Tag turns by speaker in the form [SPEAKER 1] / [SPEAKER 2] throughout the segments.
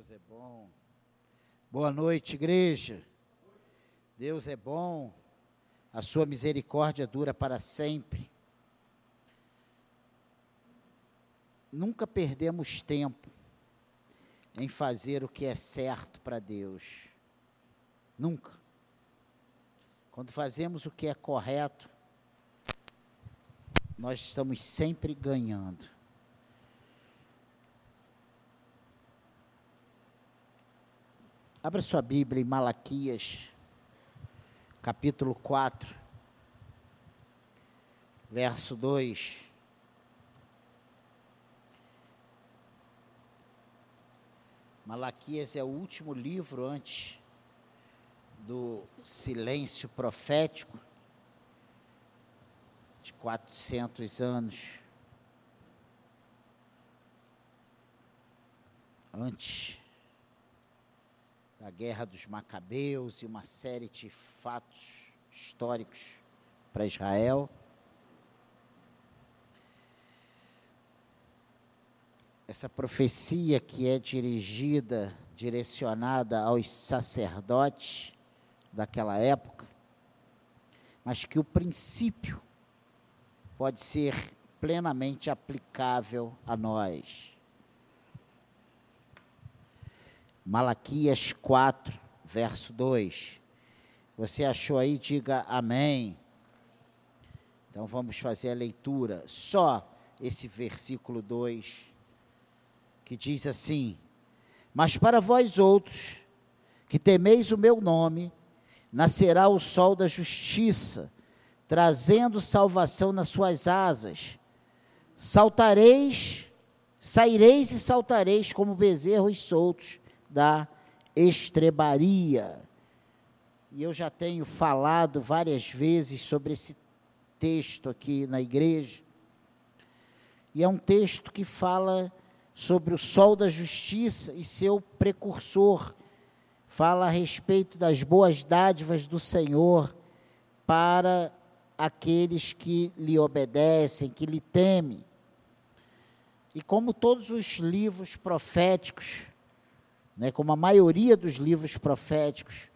[SPEAKER 1] Deus é bom. Boa noite, igreja. Deus é bom. A sua misericórdia dura para sempre. Nunca perdemos tempo em fazer o que é certo para Deus. Nunca. Quando fazemos o que é correto, nós estamos sempre ganhando. Abra sua Bíblia em Malaquias, capítulo 4, verso 2. Malaquias é o último livro antes do silêncio profético de 400 anos. Antes da Guerra dos Macabeus e uma série de fatos históricos para Israel. Essa profecia que é dirigida, direcionada aos sacerdotes daquela época, mas que o princípio pode ser plenamente aplicável a nós. Malaquias 4, verso 2. Você achou aí? Diga amém. Então vamos fazer a leitura. Só esse versículo 2, que diz assim: Mas para vós outros, que temeis o meu nome, nascerá o sol da justiça, trazendo salvação nas suas asas. Saltareis, saireis e saltareis como bezerros soltos da estrebaria. E eu já tenho falado várias vezes sobre esse texto aqui na igreja. E é um texto que fala sobre o sol da justiça e seu precursor. Fala a respeito das boas dádivas do Senhor para aqueles que lhe obedecem, que lhe temem. E como todos os livros proféticos, né, como a maioria dos livros proféticos,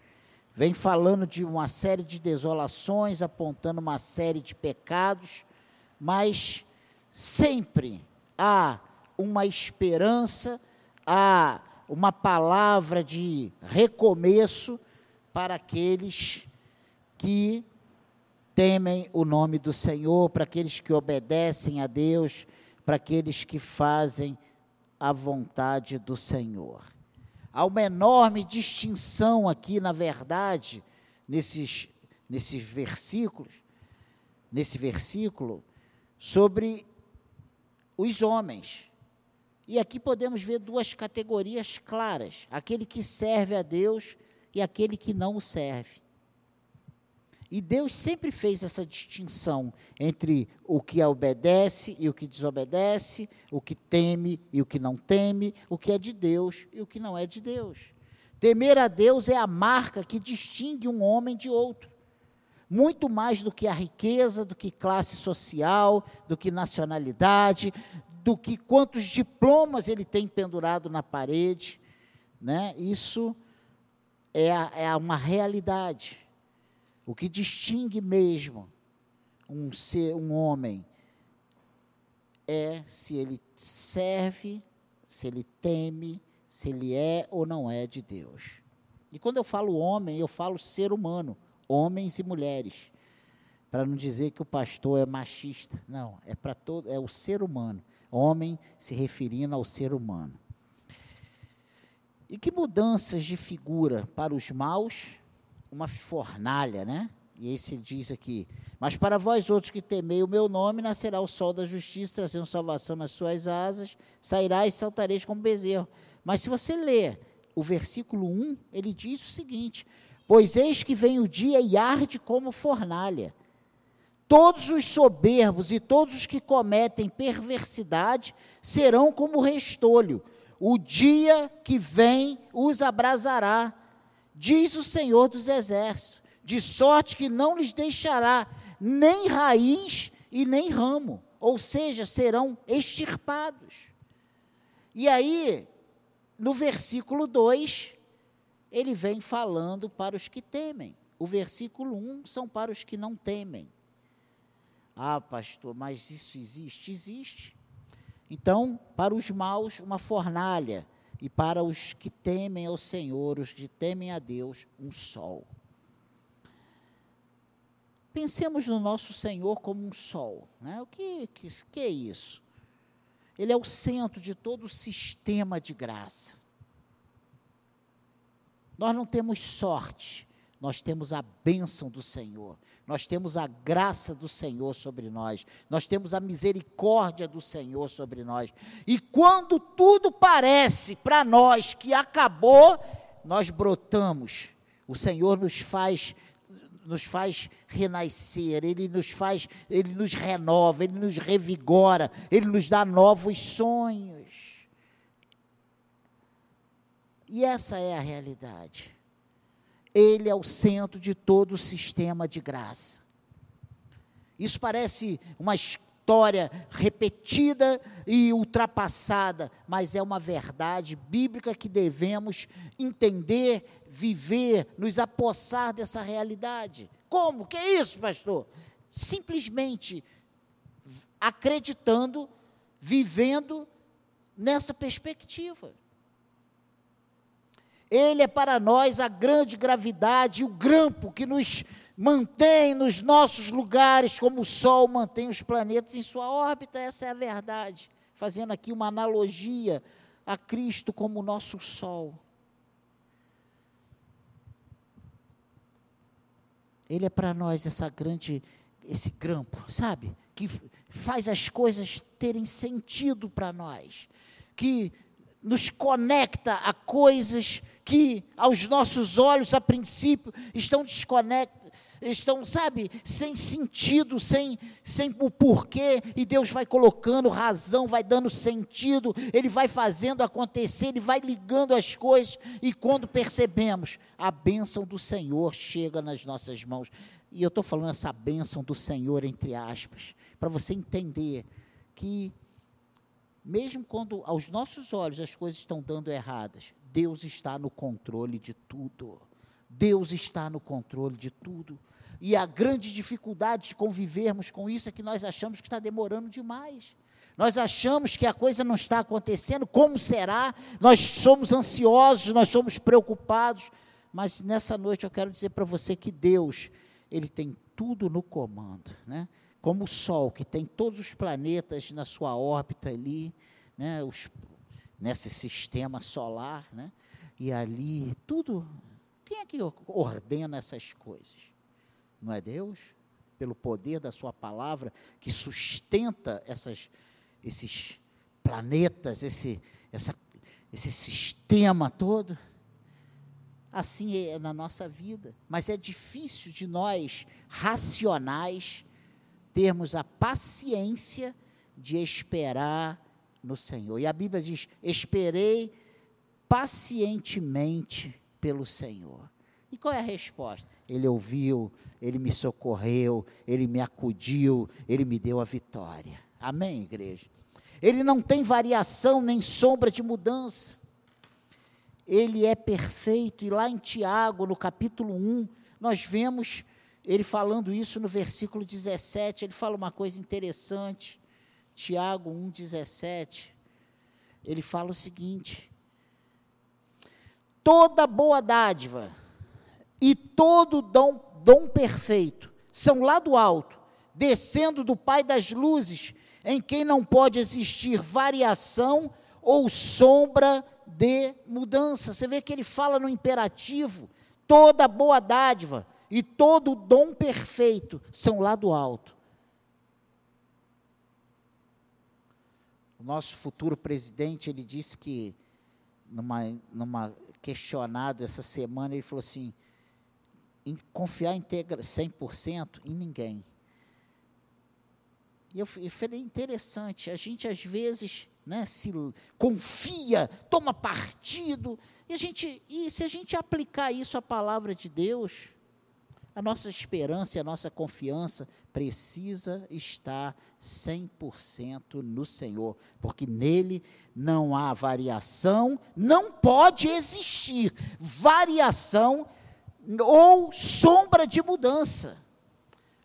[SPEAKER 1] vem falando de uma série de desolações, apontando uma série de pecados, mas sempre há uma esperança, há uma palavra de recomeço para aqueles que temem o nome do Senhor, para aqueles que obedecem a Deus, para aqueles que fazem a vontade do Senhor. Há uma enorme distinção aqui, na verdade, nesses, nesses versículos, nesse versículo, sobre os homens. E aqui podemos ver duas categorias claras: aquele que serve a Deus e aquele que não o serve. E Deus sempre fez essa distinção entre o que obedece e o que desobedece, o que teme e o que não teme, o que é de Deus e o que não é de Deus. Temer a Deus é a marca que distingue um homem de outro. Muito mais do que a riqueza, do que classe social, do que nacionalidade, do que quantos diplomas ele tem pendurado na parede. Né? Isso é, é uma realidade. O que distingue mesmo um ser, um homem, é se ele serve, se ele teme, se ele é ou não é de Deus. E quando eu falo homem, eu falo ser humano, homens e mulheres. Para não dizer que o pastor é machista. Não, é para todo, é o ser humano. Homem se referindo ao ser humano. E que mudanças de figura para os maus uma fornalha, né? E esse diz aqui: Mas para vós outros que temei o meu nome, nascerá o sol da justiça, trazendo salvação nas suas asas, sairá e saltareis como bezerro. Mas se você ler o versículo 1, ele diz o seguinte: Pois eis que vem o dia e arde como fornalha. Todos os soberbos e todos os que cometem perversidade serão como restolho. O dia que vem os abrasará diz o Senhor dos Exércitos, de sorte que não lhes deixará nem raiz e nem ramo, ou seja, serão extirpados. E aí, no versículo 2, ele vem falando para os que temem. O versículo 1 são para os que não temem. Ah, pastor, mas isso existe? Existe. Então, para os maus, uma fornalha, e para os que temem ao Senhor, os que temem a Deus, um sol. Pensemos no nosso Senhor como um sol. Né? O que, que, que é isso? Ele é o centro de todo o sistema de graça. Nós não temos sorte, nós temos a bênção do Senhor, nós temos a graça do Senhor sobre nós, nós temos a misericórdia do Senhor sobre nós. E quando tudo parece para nós que acabou, nós brotamos. O Senhor nos faz nos faz renascer, ele nos faz, ele nos renova, ele nos revigora, ele nos dá novos sonhos. E essa é a realidade. Ele é o centro de todo o sistema de graça. Isso parece uma história repetida e ultrapassada, mas é uma verdade bíblica que devemos entender, viver, nos apossar dessa realidade. Como? Que é isso, pastor? Simplesmente acreditando, vivendo nessa perspectiva. Ele é para nós a grande gravidade, o grampo que nos mantém nos nossos lugares, como o Sol mantém os planetas em sua órbita, essa é a verdade. Fazendo aqui uma analogia a Cristo como o nosso Sol. Ele é para nós essa grande, esse grampo, sabe? Que faz as coisas terem sentido para nós, que nos conecta a coisas que aos nossos olhos, a princípio, estão desconectados, estão, sabe, sem sentido, sem, sem o porquê, e Deus vai colocando razão, vai dando sentido, Ele vai fazendo acontecer, Ele vai ligando as coisas, e quando percebemos, a bênção do Senhor chega nas nossas mãos. E eu estou falando essa bênção do Senhor, entre aspas, para você entender que mesmo quando aos nossos olhos as coisas estão dando erradas, Deus está no controle de tudo. Deus está no controle de tudo. E a grande dificuldade de convivermos com isso é que nós achamos que está demorando demais. Nós achamos que a coisa não está acontecendo, como será? Nós somos ansiosos, nós somos preocupados. Mas nessa noite eu quero dizer para você que Deus, Ele tem tudo no comando, né? Como o Sol, que tem todos os planetas na sua órbita ali, né? Os, nesse sistema solar, né? E ali, tudo. Quem é que ordena essas coisas? Não é Deus? Pelo poder da Sua palavra, que sustenta essas, esses planetas, esse, essa, esse sistema todo? Assim é na nossa vida. Mas é difícil de nós, racionais, termos a paciência de esperar no Senhor. E a Bíblia diz: esperei pacientemente pelo Senhor. E qual é a resposta? Ele ouviu, ele me socorreu, ele me acudiu, ele me deu a vitória. Amém, igreja? Ele não tem variação nem sombra de mudança. Ele é perfeito. E lá em Tiago, no capítulo 1, nós vemos ele falando isso no versículo 17. Ele fala uma coisa interessante. Tiago 1,17, ele fala o seguinte: toda boa dádiva e todo dom, dom perfeito são lá do alto, descendo do Pai das luzes, em quem não pode existir variação ou sombra de mudança. Você vê que ele fala no imperativo: toda boa dádiva e todo dom perfeito são lá do alto Nosso futuro presidente, ele disse que, numa, numa questionado essa semana, ele falou assim, em confiar integra 100% em ninguém. E eu, eu falei, interessante, a gente às vezes né, se confia, toma partido, e, a gente, e se a gente aplicar isso à palavra de Deus, A nossa esperança e a nossa confiança precisa estar 100% no Senhor, porque nele não há variação, não pode existir variação ou sombra de mudança.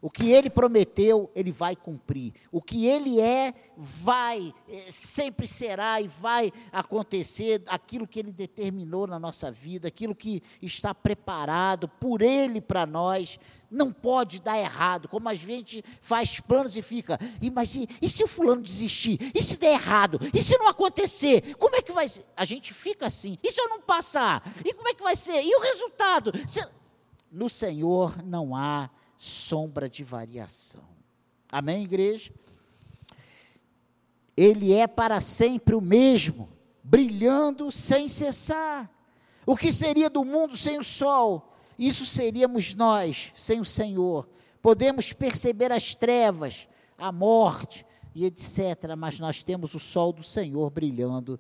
[SPEAKER 1] O que ele prometeu, ele vai cumprir. O que ele é, vai, eh, sempre será e vai acontecer aquilo que ele determinou na nossa vida, aquilo que está preparado por ele para nós. Não pode dar errado, como a gente faz planos e fica, e, mas e, e se o fulano desistir? E se der errado? E se não acontecer? Como é que vai ser? A gente fica assim. E se eu não passar? E como é que vai ser? E o resultado? Se... No Senhor não há sombra de variação. Amém, igreja? Ele é para sempre o mesmo, brilhando sem cessar. O que seria do mundo sem o sol? Isso seríamos nós sem o Senhor. Podemos perceber as trevas, a morte e etc., mas nós temos o sol do Senhor brilhando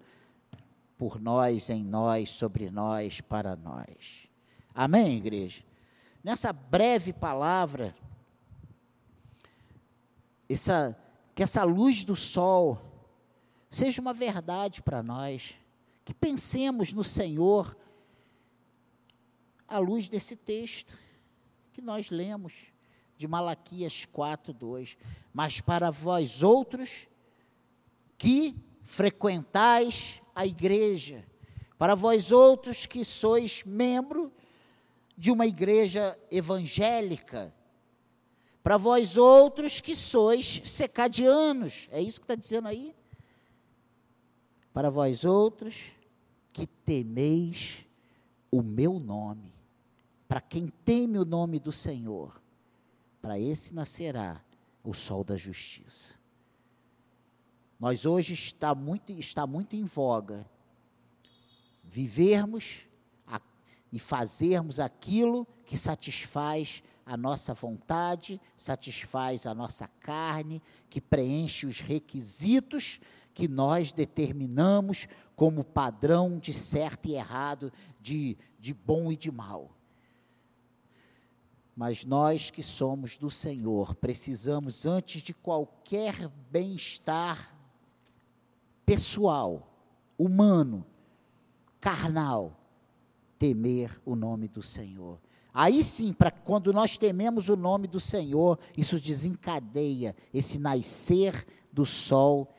[SPEAKER 1] por nós, em nós, sobre nós, para nós. Amém, igreja? Nessa breve palavra, essa, que essa luz do sol seja uma verdade para nós, que pensemos no Senhor à luz desse texto que nós lemos de Malaquias 4, 2. Mas para vós outros que frequentais a igreja, para vós outros que sois membro de uma igreja evangélica, para vós outros que sois secadianos, é isso que está dizendo aí? Para vós outros que temeis o meu nome, para quem teme o nome do Senhor, para esse nascerá o sol da justiça. Nós hoje está muito, está muito em voga vivermos e fazermos aquilo que satisfaz a nossa vontade, satisfaz a nossa carne, que preenche os requisitos que nós determinamos como padrão de certo e errado, de, de bom e de mal. Mas nós que somos do Senhor, precisamos, antes de qualquer bem-estar pessoal, humano, carnal, temer o nome do Senhor. Aí sim, para quando nós tememos o nome do Senhor, isso desencadeia esse nascer do sol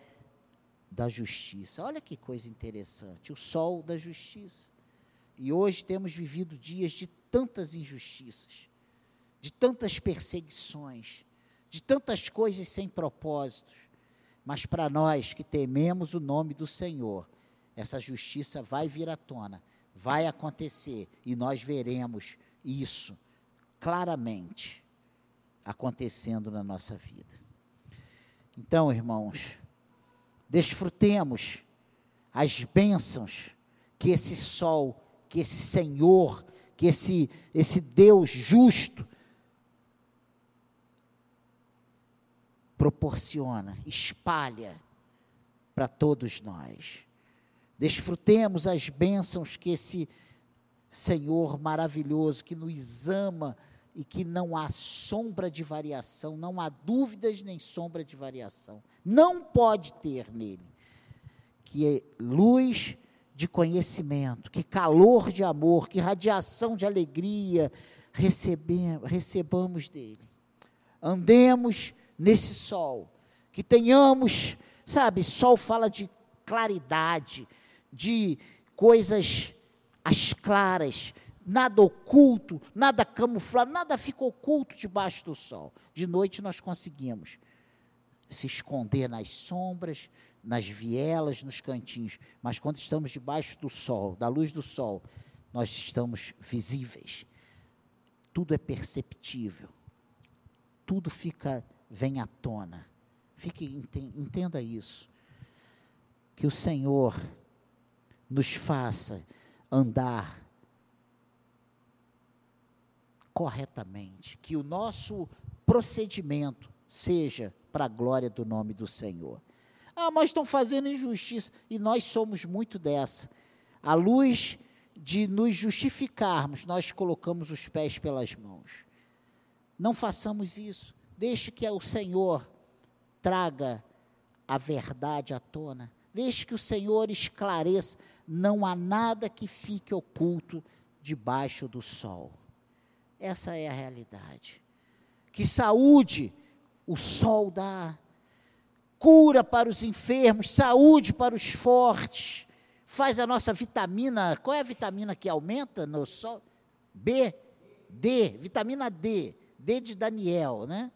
[SPEAKER 1] da justiça. Olha que coisa interessante, o sol da justiça. E hoje temos vivido dias de tantas injustiças, de tantas perseguições, de tantas coisas sem propósitos. Mas para nós que tememos o nome do Senhor, essa justiça vai vir à tona vai acontecer e nós veremos isso claramente acontecendo na nossa vida. Então, irmãos, desfrutemos as bênçãos que esse sol, que esse Senhor, que esse, esse Deus justo proporciona, espalha para todos nós. Desfrutemos as bênçãos que esse Senhor maravilhoso, que nos ama e que não há sombra de variação, não há dúvidas nem sombra de variação, não pode ter nele, que é luz de conhecimento, que calor de amor, que radiação de alegria recebemos, recebamos dele. Andemos nesse sol, que tenhamos, sabe, sol fala de claridade, de coisas as claras, nada oculto, nada camuflado, nada fica oculto debaixo do sol. De noite nós conseguimos se esconder nas sombras, nas vielas, nos cantinhos, mas quando estamos debaixo do sol, da luz do sol, nós estamos visíveis. Tudo é perceptível. Tudo fica vem à tona. Fique entenda isso. Que o Senhor nos faça andar corretamente, que o nosso procedimento seja para a glória do nome do Senhor. Ah, mas estão fazendo injustiça, e nós somos muito dessa. À luz de nos justificarmos, nós colocamos os pés pelas mãos. Não façamos isso. Deixe que o Senhor traga a verdade à tona. Deixe que o Senhor esclareça. Não há nada que fique oculto debaixo do sol. Essa é a realidade. Que saúde o sol dá, cura para os enfermos, saúde para os fortes, faz a nossa vitamina. Qual é a vitamina que aumenta no sol? B, D, vitamina D, D de Daniel, né?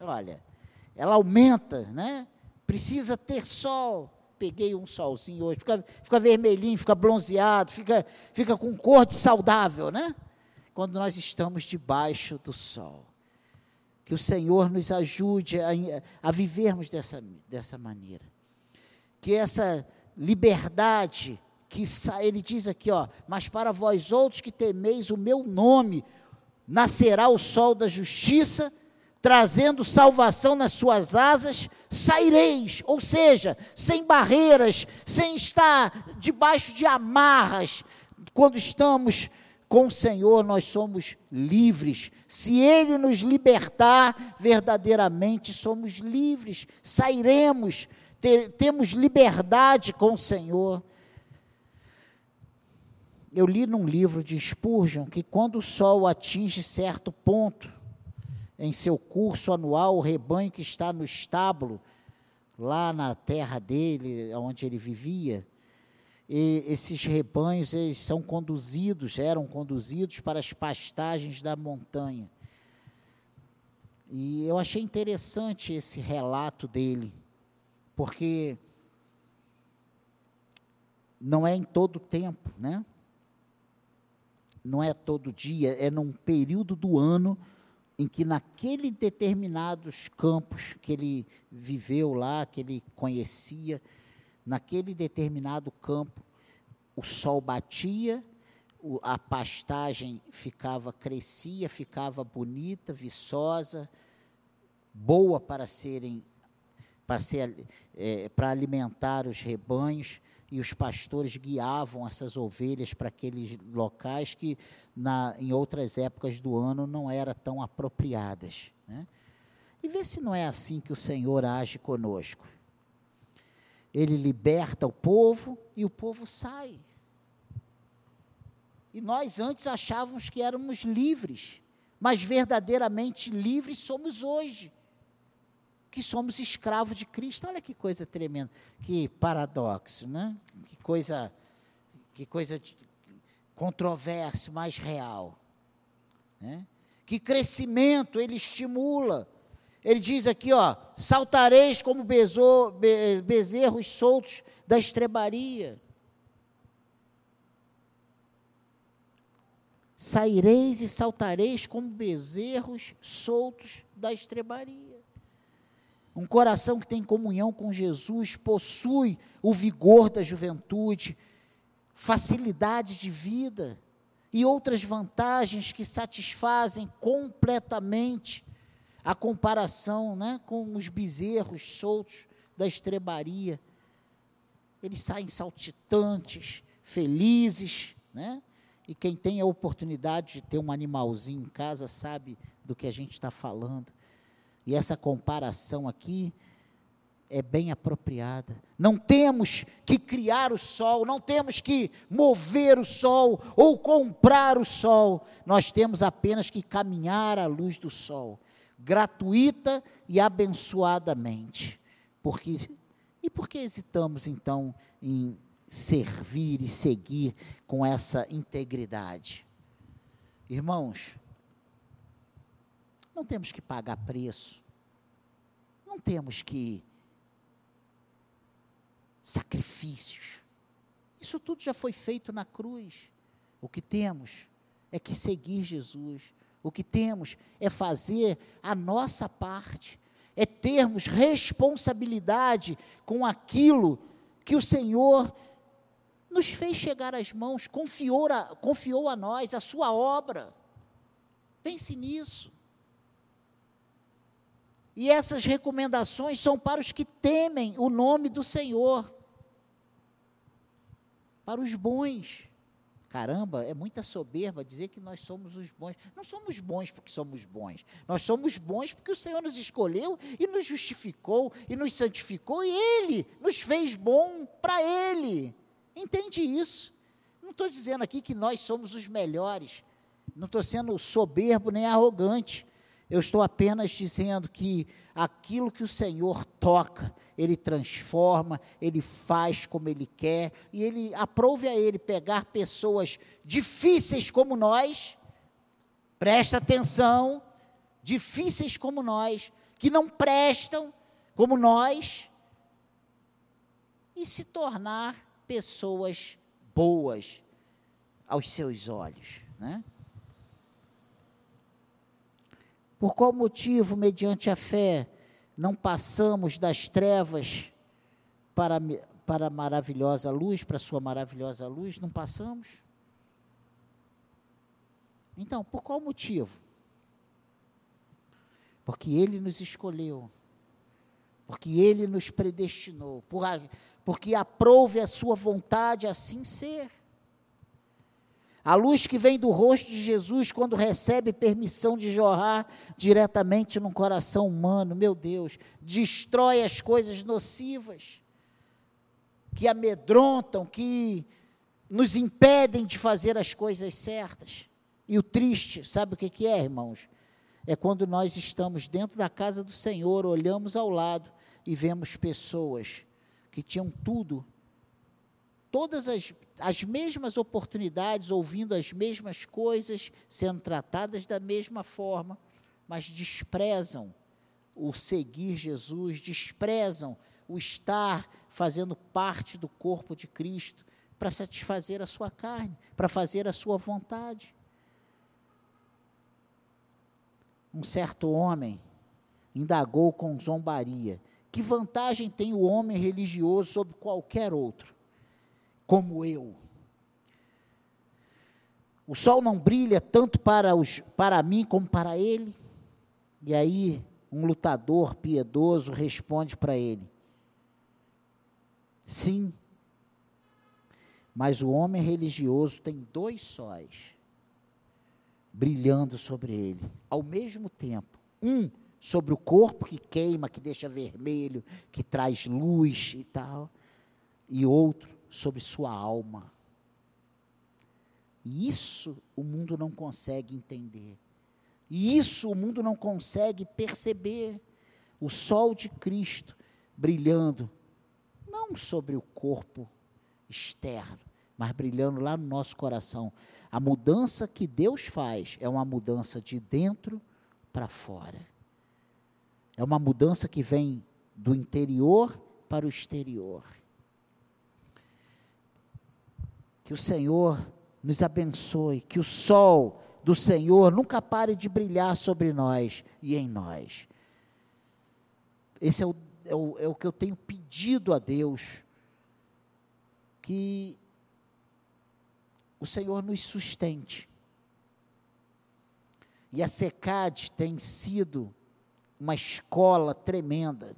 [SPEAKER 1] Olha, ela aumenta, né? Precisa ter sol. Peguei um solzinho hoje, fica, fica vermelhinho, fica bronzeado, fica, fica com cor de saudável, né? Quando nós estamos debaixo do sol. Que o Senhor nos ajude a, a vivermos dessa, dessa maneira. Que essa liberdade que ele diz aqui, ó, mas para vós outros que temeis o meu nome, nascerá o sol da justiça, trazendo salvação nas suas asas, saireis, ou seja, sem barreiras, sem estar debaixo de amarras. Quando estamos com o Senhor, nós somos livres. Se Ele nos libertar, verdadeiramente somos livres, sairemos, ter, temos liberdade com o Senhor. Eu li num livro de Spurgeon que quando o sol atinge certo ponto em seu curso anual, o rebanho que está no estábulo, lá na terra dele, onde ele vivia, e esses rebanhos eles são conduzidos, eram conduzidos para as pastagens da montanha. E eu achei interessante esse relato dele, porque não é em todo tempo, né? não é todo dia, é num período do ano em que naquele determinados campos que ele viveu lá, que ele conhecia, naquele determinado campo, o sol batia, a pastagem ficava, crescia, ficava bonita, viçosa, boa para serem, para, é, alimentar os rebanhos, e os pastores guiavam essas ovelhas para aqueles locais que na, em outras épocas do ano não eram tão apropriadas. Né? E vê se não é assim que o Senhor age conosco. Ele liberta o povo e o povo sai. E nós antes achávamos que éramos livres, mas verdadeiramente livres somos hoje que somos escravos de Cristo. Olha que coisa tremenda, que paradoxo, né? Que coisa, que coisa controversa, mais real. Né? Que crescimento ele estimula. Ele diz aqui, ó, saltareis como bezerros soltos da estrebaria. Saireis e saltareis como bezerros soltos da estrebaria. Um coração que tem comunhão com Jesus possui o vigor da juventude, facilidade de vida e outras vantagens que satisfazem completamente a comparação né, com os bezerros soltos da estrebaria. Eles saem saltitantes, felizes, né? E quem tem a oportunidade de ter um animalzinho em casa sabe do que a gente está falando. E essa comparação aqui é bem apropriada. Não temos que criar o sol, não temos que mover o sol ou comprar o sol. Nós temos apenas que caminhar à luz do sol, gratuita e abençoadamente. Porque e por que hesitamos então em servir e seguir com essa integridade? Irmãos, não temos que pagar preço. Não temos que sacrifícios. Isso tudo já foi feito na cruz. O que temos é que seguir Jesus. O que temos é fazer a nossa parte, é termos responsabilidade com aquilo que o Senhor nos fez chegar às mãos, confiou a, confiou a nós, a sua obra. Pense nisso. E essas recomendações são para os que temem o nome do Senhor, para os bons, Caramba, é muita soberba dizer que nós somos os bons. Não somos bons porque somos bons. Nós somos bons porque o Senhor nos escolheu e nos justificou e nos santificou e Ele nos fez bom para Ele. Entende isso? Não estou dizendo aqui que nós somos os melhores. Não estou sendo soberbo nem arrogante. Eu estou apenas dizendo que aquilo que o Senhor toca, Ele transforma, Ele faz como Ele quer, e Ele aprove a Ele pegar pessoas difíceis como nós, presta atenção, difíceis como nós, que não prestam como nós, e se tornar pessoas boas aos seus olhos, né? Por qual motivo, mediante a fé, não passamos das trevas para, para a maravilhosa luz, para a sua maravilhosa luz? Não passamos? Então, por qual motivo? Porque Ele nos escolheu, porque Ele nos predestinou, por, porque aprove a Sua vontade assim ser. A luz que vem do rosto de Jesus quando recebe permissão de jorrar diretamente no coração humano, meu Deus, destrói as coisas nocivas que amedrontam, que nos impedem de fazer as coisas certas. E o triste, sabe o que, é, irmãos? É quando nós estamos dentro da casa do Senhor, olhamos ao lado e vemos pessoas que tinham tudo todas as, as mesmas oportunidades, ouvindo as mesmas coisas, sendo tratadas da mesma forma, mas desprezam o seguir Jesus, desprezam o estar fazendo parte do corpo de Cristo para satisfazer a sua carne, para fazer a sua vontade. Um certo homem indagou com zombaria: que vantagem tem o homem religioso sobre qualquer outro? Como eu. O sol não brilha tanto para, os, para mim como para ele. E aí, um lutador piedoso responde para ele: Sim, mas o homem religioso tem dois sóis brilhando sobre ele, ao mesmo tempo. Um sobre o corpo que queima, que deixa vermelho, que traz luz e tal, e outro sobre sua alma. E isso o mundo não consegue entender. E isso o mundo não consegue perceber. O sol de Cristo brilhando, não sobre o corpo externo, mas brilhando lá no nosso coração. A mudança que Deus faz é uma mudança de dentro para fora. É uma mudança que vem do interior para o exterior. Que o Senhor nos abençoe, que o sol do Senhor nunca pare de brilhar sobre nós e em nós. Esse é o, é o, é o que eu tenho pedido a Deus, que o Senhor nos sustente. E a SECAD tem sido uma escola tremenda.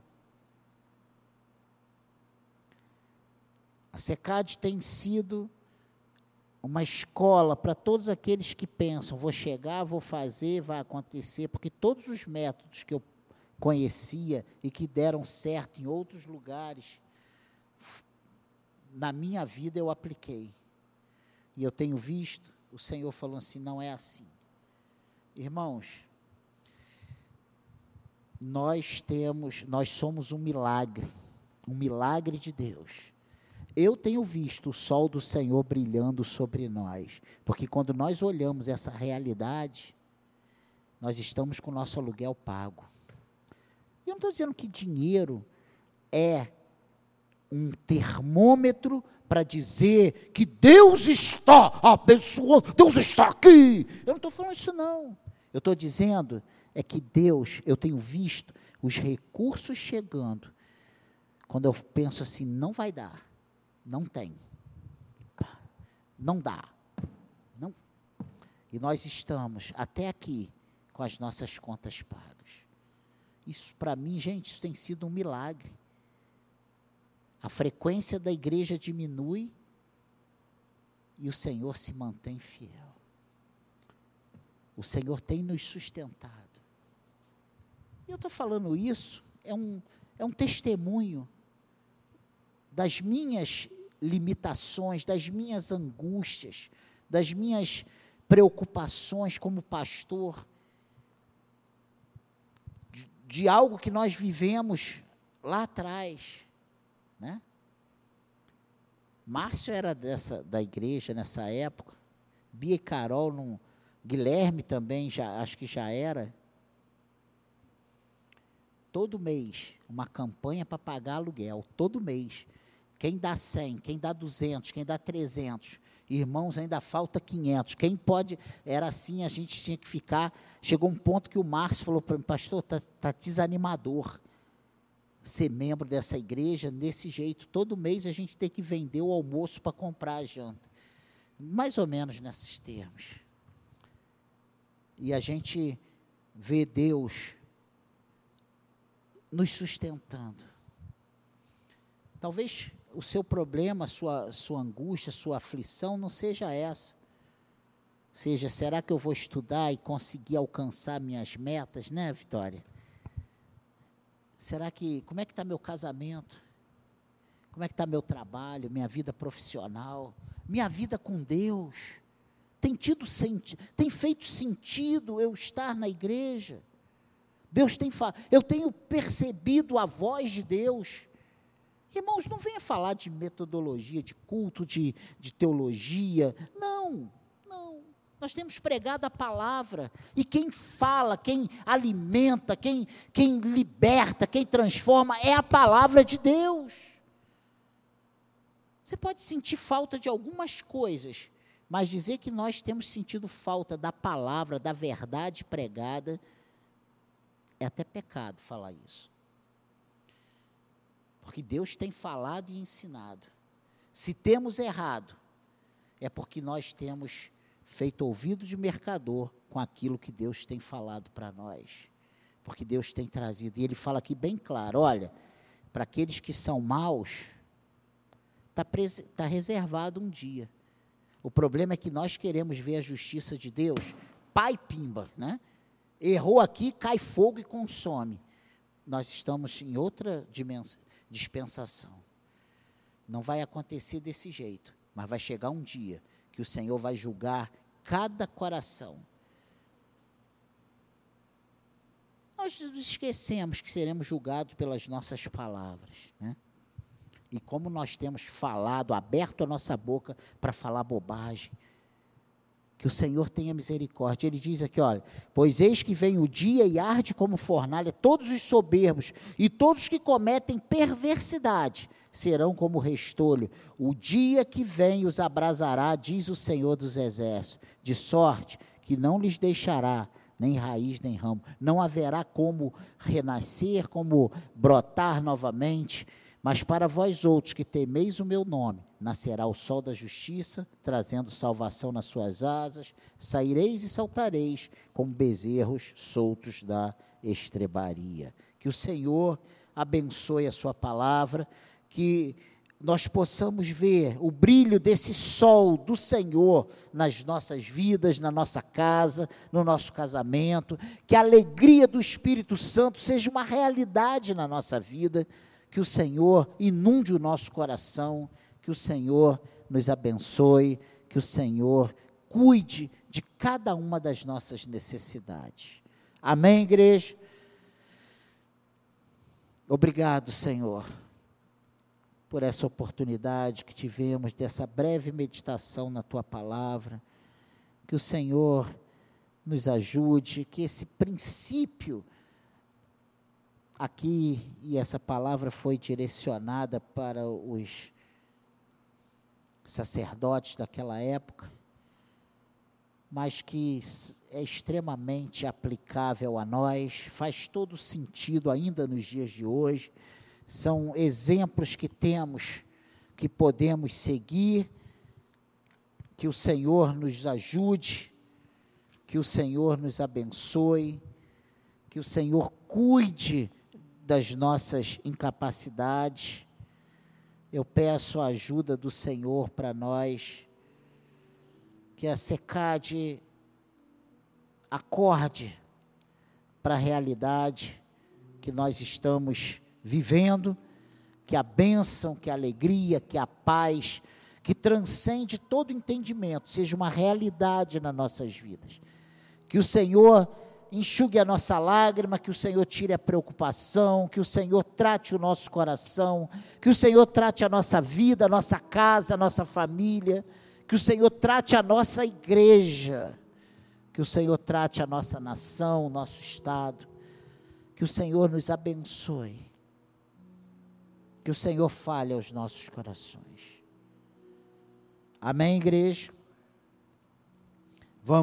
[SPEAKER 1] A SECAD tem sido uma escola para todos aqueles que pensam, vou chegar, vou fazer, vai acontecer, porque todos os métodos que eu conhecia e que deram certo em outros lugares, na minha vida eu apliquei. E eu tenho visto o Senhor falando assim: não é assim. Irmãos, nós temos, nós somos um milagre, um milagre de Deus. Eu tenho visto o sol do Senhor brilhando sobre nós, porque quando nós olhamos essa realidade, nós estamos com o nosso aluguel pago. E eu não estou dizendo que dinheiro é um termômetro para dizer que Deus está abençoando, Deus está aqui. Eu não estou falando isso, não. Eu estou dizendo é que Deus, eu tenho visto os recursos chegando. Quando eu penso assim, não vai dar não tem. Não dá. Não. E nós estamos até aqui com as nossas contas pagas. Isso para mim, gente, isso tem sido um milagre. A frequência da igreja diminui e o Senhor se mantém fiel. O Senhor tem nos sustentado. E eu estou falando isso, é um, é um testemunho das minhas limitações, das minhas angústias, das minhas preocupações como pastor, de, de algo que nós vivemos lá atrás, né? Márcio era dessa da igreja nessa época, Bia e Carol, não, Guilherme também já acho que já era. Todo mês uma campanha para pagar aluguel, todo mês. Quem dá 100, quem dá 200, quem dá 300. Irmãos, ainda falta 500. Quem pode. Era assim, a gente tinha que ficar. Chegou um ponto que o Márcio falou para mim, pastor, está tá desanimador ser membro dessa igreja desse jeito. Todo mês a gente tem que vender o almoço para comprar a janta. Mais ou menos nesses termos. E a gente vê Deus nos sustentando. Talvez o seu problema, sua, sua angústia, sua aflição não seja essa. Seja, será que eu vou estudar e conseguir alcançar minhas metas, né, Vitória? Será que, como é que está meu casamento? Como é que está meu trabalho, minha vida profissional, minha vida com Deus? Tem tido tem feito sentido eu estar na igreja? Deus tem eu tenho percebido a voz de Deus. Irmãos, não venha falar de metodologia, de culto, de, de teologia. Não, não. Nós temos pregado a palavra. E quem fala, quem alimenta, quem, quem liberta, quem transforma é a palavra de Deus. Você pode sentir falta de algumas coisas, mas dizer que nós temos sentido falta da palavra, da verdade pregada, é até pecado falar isso. Porque Deus tem falado e ensinado. Se temos errado, é porque nós temos feito ouvido de mercador com aquilo que Deus tem falado para nós. Porque Deus tem trazido. E ele fala aqui bem claro: olha, para aqueles que são maus, está tá reservado um dia. O problema é que nós queremos ver a justiça de Deus, pai pimba, né? Errou aqui, cai fogo e consome. Nós estamos em outra dimensão, dispensação. Não vai acontecer desse jeito, mas vai chegar um dia que o Senhor vai julgar cada coração. Nós nos esquecemos que seremos julgados pelas nossas palavras, né? E como nós temos falado, aberto a nossa boca para falar bobagem, que o Senhor tenha misericórdia. Ele diz aqui, olha, pois eis que vem o dia e arde como fornalha todos os soberbos e todos que cometem perversidade serão como restolho. O dia que vem os abrasará, diz o Senhor dos exércitos, de sorte que não lhes deixará nem raiz nem ramo. Não haverá como renascer, como brotar novamente. Mas para vós outros que temeis o meu nome, nascerá o sol da justiça, trazendo salvação nas suas asas, saireis e saltareis como bezerros soltos da estrebaria. Que o Senhor abençoe a sua palavra, que nós possamos ver o brilho desse sol do Senhor nas nossas vidas, na nossa casa, no nosso casamento, que a alegria do Espírito Santo seja uma realidade na nossa vida que o Senhor inunde o nosso coração, que o Senhor nos abençoe, que o Senhor cuide de cada uma das nossas necessidades. Amém, igreja? Obrigado, Senhor, por essa oportunidade que tivemos dessa breve meditação na tua palavra. Que o Senhor nos ajude, que esse princípio aqui, e essa palavra foi direcionada para os sacerdotes daquela época, mas que é extremamente aplicável a nós, faz todo sentido ainda nos dias de hoje. São exemplos que temos que podemos seguir. Que o Senhor nos ajude, que o Senhor nos abençoe, que o Senhor cuide das nossas incapacidades. Eu peço a ajuda do Senhor para nós que a secade acorde para a realidade que nós estamos vivendo, que a bênção, que a alegria, que a paz, que transcende todo entendimento, seja uma realidade nas nossas vidas. Que o Senhor enxugue a nossa lágrima, que o Senhor tire a preocupação, que o Senhor trate o nosso coração, que o Senhor trate a nossa vida, a nossa casa, a nossa família, que o Senhor trate a nossa igreja, que o Senhor trate a nossa nação, o nosso estado, que o Senhor nos abençoe, que o Senhor fale aos nossos corações. Amém, igreja?